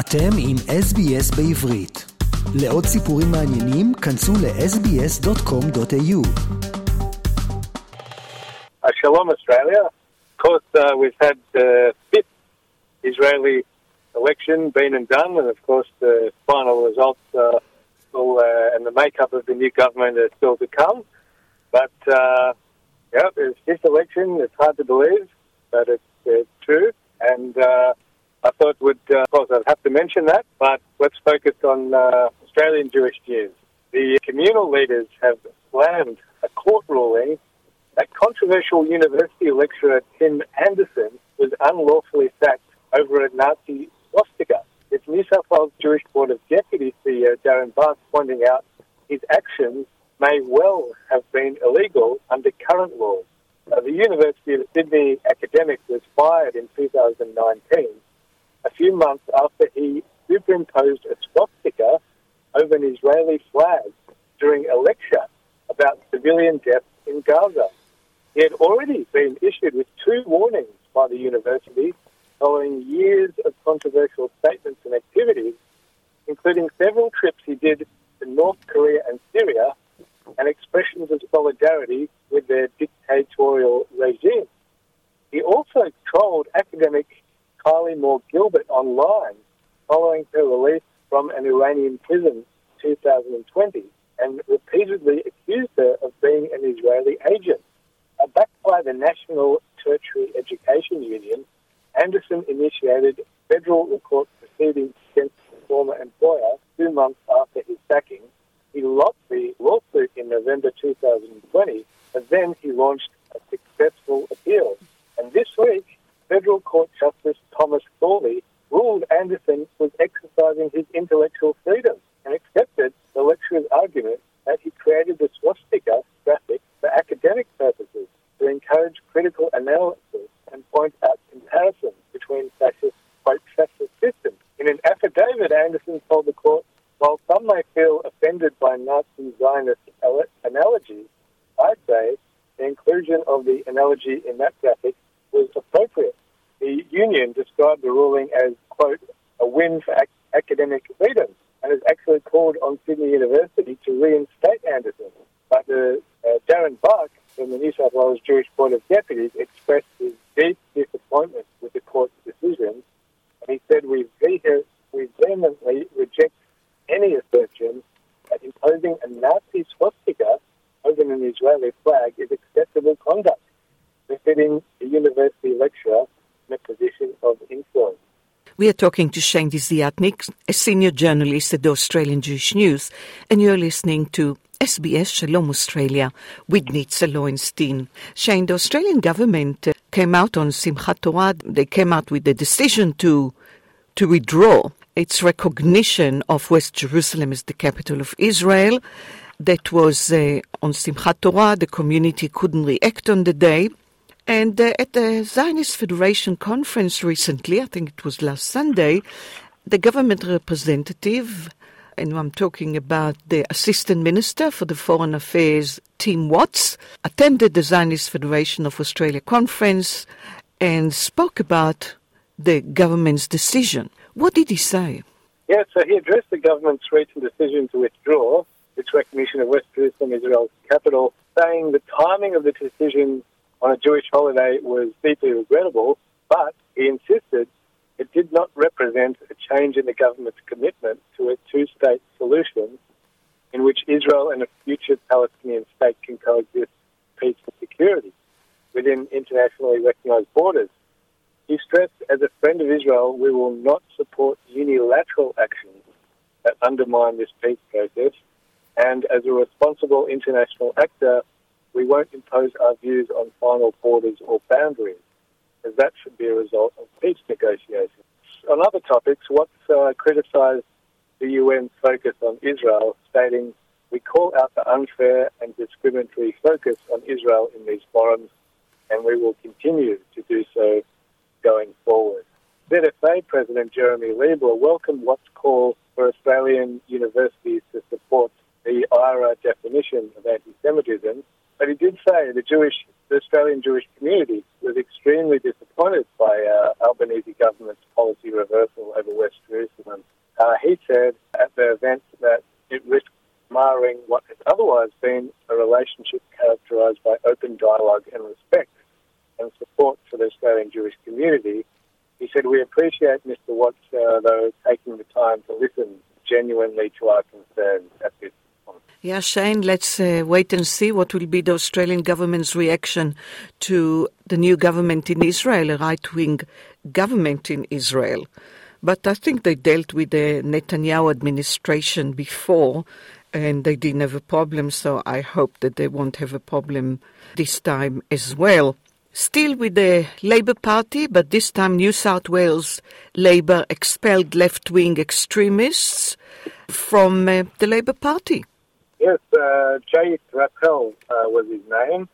אתם עם SBS בעברית. לעוד סיפורים מעניינים, כנסו ל-sbs.com.au. Uh, Shalom Australia. Of course, uh, we've had the fifth Israeli election been and done, and of course the final results uh, still, uh, and the makeup of the new government are still to come. But uh, yeah, it's fifth election. It's hard to believe, but it's, it's true. And uh, I thought would, uh, of course, I'd have to mention that, but let's focus on uh, Australian Jewish news. The communal leaders have slammed a court ruling that controversial university lecturer Tim Anderson was unlawfully sacked over a Nazi swastika. It's New South Wales Jewish Board of Deputy CEO Darren Bark pointing out his actions may well have been illegal under current laws. Uh, the University of Sydney academic was fired in 2019, a few months after he superimposed a swastika over an Israeli flag during a lecture about civilian deaths in Gaza. He had already been issued with two warnings by the university following years of controversial statements and activities, including several trips he did to North Korea and Syria and expressions of solidarity with their dictatorial regime. He also trolled academic Kylie Moore Gilbert online following her release from an Iranian prison in 2020 and repeatedly accused her of being an Israeli agent. Backed by the National Tertiary Education Union, Anderson initiated federal court proceedings against his former employer two months after his sacking. He lost the lawsuit in November 2020, but then he launched a successful appeal. And this week, Federal Court Justice Thomas Thawley ruled Anderson was exercising his intellectual freedom and accepted the lecturer's argument that he created the swastika graphic for academic purposes to encourage critical analysis and point out comparisons between fascist, quote, fascist systems. In an affidavit, Anderson told the court, while some may feel offended by Nazi Zionist analogies, I'd say the inclusion of the analogy in that graphic was appropriate. The union described the ruling as, quote, a win for ac- academic freedom and has actually called on Sydney University to reinstate Anderson. But the, uh, Darren Bark from the New South Wales Jewish Board of Deputies expressed his deep disappointment with the court's decision, and he said, we, vehe- we vehemently reject any assertion that imposing a Nazi swastika over an Israeli flag is acceptable conduct, a university lecturer in a position of influence. We are talking to Shane Desiatnik, a senior journalist at the Australian Jewish News, and you're listening to SBS Shalom Australia with Nitza Lowenstein. Shane, the Australian government came out on Simchat Torah. They came out with the decision to to withdraw its recognition of West Jerusalem as the capital of Israel. That was uh, on Simchat Torah. The community couldn't react on the day. And uh, at the Zionist Federation conference recently, I think it was last Sunday, the government representative, and I'm talking about the Assistant Minister for the Foreign Affairs, Tim Watts, attended the Zionist Federation of Australia conference and spoke about the government's decision. What did he say? Yeah, so he addressed the government's recent decision to withdraw its recognition of West Jerusalem, Israel's capital, saying the timing of the decision on a Jewish holiday was deeply regrettable, but he insisted it did not represent a change in the government's commitment to a two state solution in which Israel and a future Palestinian state can coexist peace and security within internationally recognized borders. He stressed, as a friend of Israel, we will not support unilateral actions that undermine this peace process, and as a responsible international actor, we won't impose our views on final borders or boundaries, as that should be a result of peace negotiations. On other topics, Watts uh, criticised the UN's focus on Israel, stating, We call out the unfair and discriminatory focus on Israel in these forums, and we will continue to do so going forward. ZFA President Jeremy Leibler welcomed Watts' call for Australian universities to support the IHRA definition of anti Semitism But he did say the Jewish, the Australian Jewish community was extremely disappointed by uh, Albanese government's policy reversal over West Jerusalem. Uh, he said at the event that it risked marring what has otherwise been a relationship characterised by open dialogue and respect and support for the Australian Jewish community. He said, We appreciate Mr. Watts, uh, though, taking the time to listen genuinely to our concerns at this. Yeah, Shane, let's uh, wait and see what will be the Australian government's reaction to the new government in Israel, a right wing government in Israel. But I think they dealt with the Netanyahu administration before and they didn't have a problem, so I hope that they won't have a problem this time as well. Still with the Labour Party, but this time New South Wales Labour expelled left wing extremists from uh, the Labour Party. Yes, uh, Jay Rappel uh, was his name.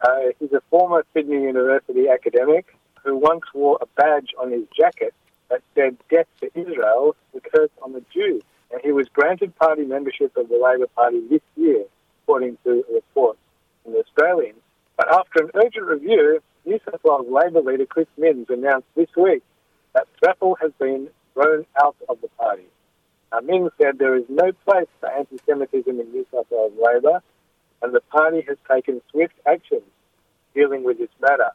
Uh, he's a former Sydney University academic who once wore a badge on his jacket that said death to Israel, the curse on the Jews and he was granted party membership of the Labor Party this year, according to a report in the Australian. But after an urgent review, New South Wales Labor leader Chris Minns announced this week that Rappel has been thrown out of the party. Minns said there is no place for anti-Semitism in New South Wales Labor, and the party has taken swift action dealing with this matter.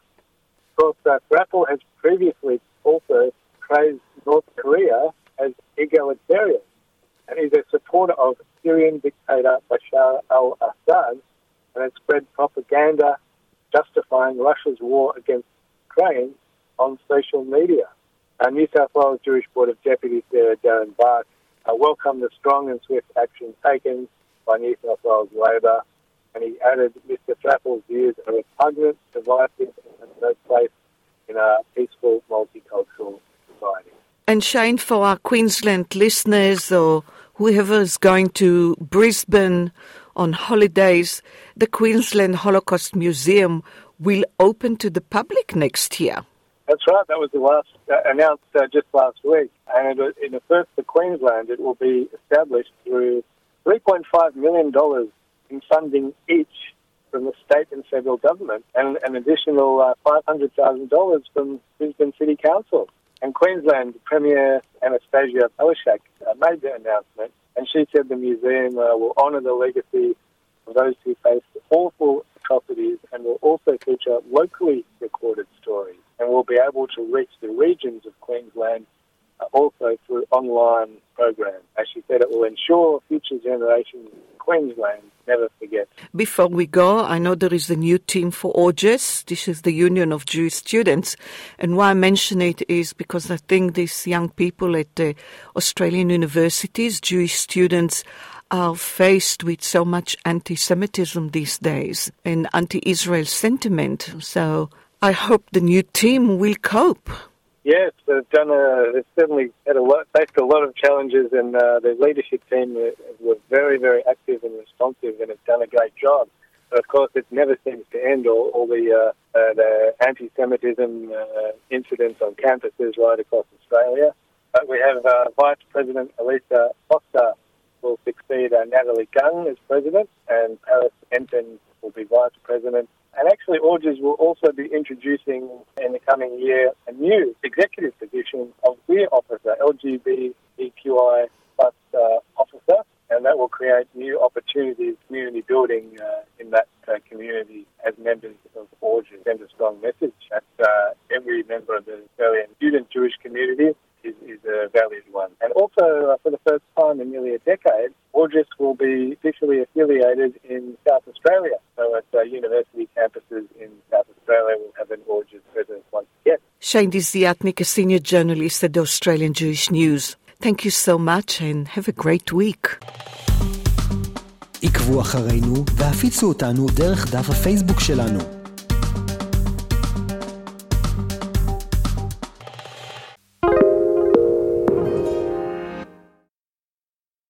Uh, Rappel has previously also praised North Korea as egalitarian and he's a supporter of Syrian dictator Bashar al-Assad and has spread propaganda justifying Russia's war against Ukraine on social media. Our New South Wales Jewish Board of Deputies there, Darren Bark, uh, welcome the strong and swift action taken by New South Wales Labor, and he added Mr. Rappel's views are repugnant, divisive, and no place in a peaceful, multicultural society. And Shane, for our Queensland listeners or whoever is going to Brisbane on holidays, the Queensland Holocaust Museum will open to the public next year. That's right. That was the last uh, announced uh, just last week, and in the first for Queensland, it will be established through 3.5 million dollars in funding each from the state and federal government, and an additional uh, $500,000 from Brisbane City Council. And Queensland Premier Annastacia Palaszczuk uh, made the announcement, and she said the museum uh, will honour the legacy of those who faced awful atrocities and will also feature locally recorded stories and we'll be able to reach the regions of Queensland uh, also through online programs. As she said, it will ensure future generations in Queensland never forget. Before we go, I know there is a new team for AUJS. This is the Union of Jewish Students. And why I mention it is because I think these young people at the Australian universities, Jewish students, are faced with so much anti Semitism these days and anti Israel sentiment. So I hope the new team will cope. Yes, they've done a. They've certainly had a lot, faced a lot of challenges, and uh, the leadership team were very, very active and responsive, and have done a great job. But of course, it never seems to end. All, all the uh, uh, the anti-Semitism uh, incidents on campuses right across Australia. But we have uh, Vice President Elisa Foster will succeed uh, Natalie Gunn as president, and Paris Enten will be vice president. And actually, AUJS will also be introducing in the coming year a new executive position of WEAR officer, LGBTQI plus uh, officer, and that will create new opportunities, community building uh, in that uh, community as members of AUJS. Send a strong message that uh, every member of the Australian student Jewish community is, is a valued one. And also, uh, for the first time in nearly a decade, AUJS will be officially affiliated in South Australia. So at uh, university campuses in South Australia, we'll have an AUJS presence once again. Shane Desiatnik, a senior journalist at Australian Jewish News. Thank you so much and have a great week. עקבו אחרינו והפיצו אותנו דרך דף הפייסבוק שלנו.